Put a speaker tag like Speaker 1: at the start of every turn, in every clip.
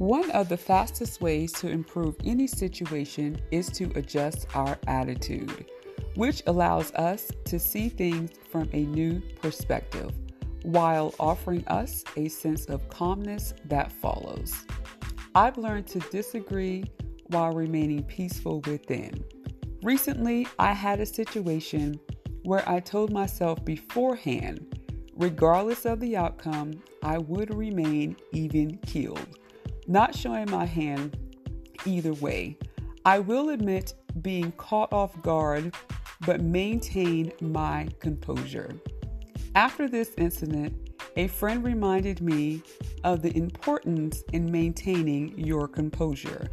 Speaker 1: One of the fastest ways to improve any situation is to adjust our attitude, which allows us to see things from a new perspective while offering us a sense of calmness that follows. I've learned to disagree while remaining peaceful within. Recently, I had a situation where I told myself beforehand, regardless of the outcome, I would remain even keeled not showing my hand either way. I will admit being caught off guard, but maintain my composure. After this incident, a friend reminded me of the importance in maintaining your composure.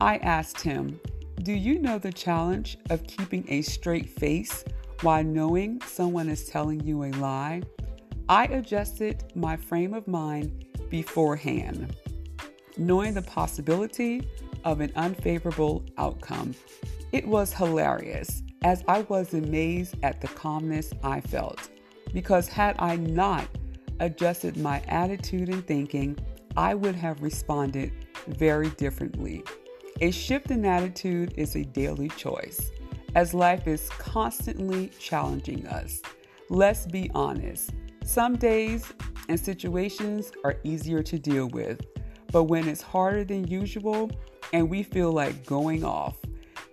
Speaker 1: I asked him, Do you know the challenge of keeping a straight face while knowing someone is telling you a lie? I adjusted my frame of mind beforehand knowing the possibility of an unfavorable outcome. It was hilarious as I was amazed at the calmness I felt. Because had I not adjusted my attitude and thinking, I would have responded very differently. A shift in attitude is a daily choice, as life is constantly challenging us. Let's be honest, some days and situations are easier to deal with, but when it's harder than usual and we feel like going off,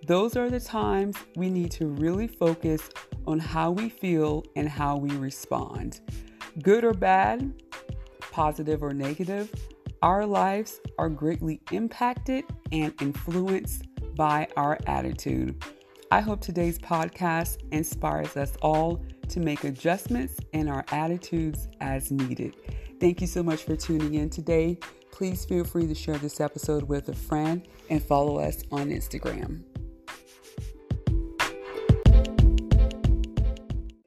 Speaker 1: those are the times we need to really focus on how we feel and how we respond. Good or bad, positive or negative, our lives are greatly impacted and influenced by our attitude. I hope today's podcast inspires us all to make adjustments in our attitudes as needed. Thank you so much for tuning in today. Please feel free to share this episode with a friend and follow us on Instagram.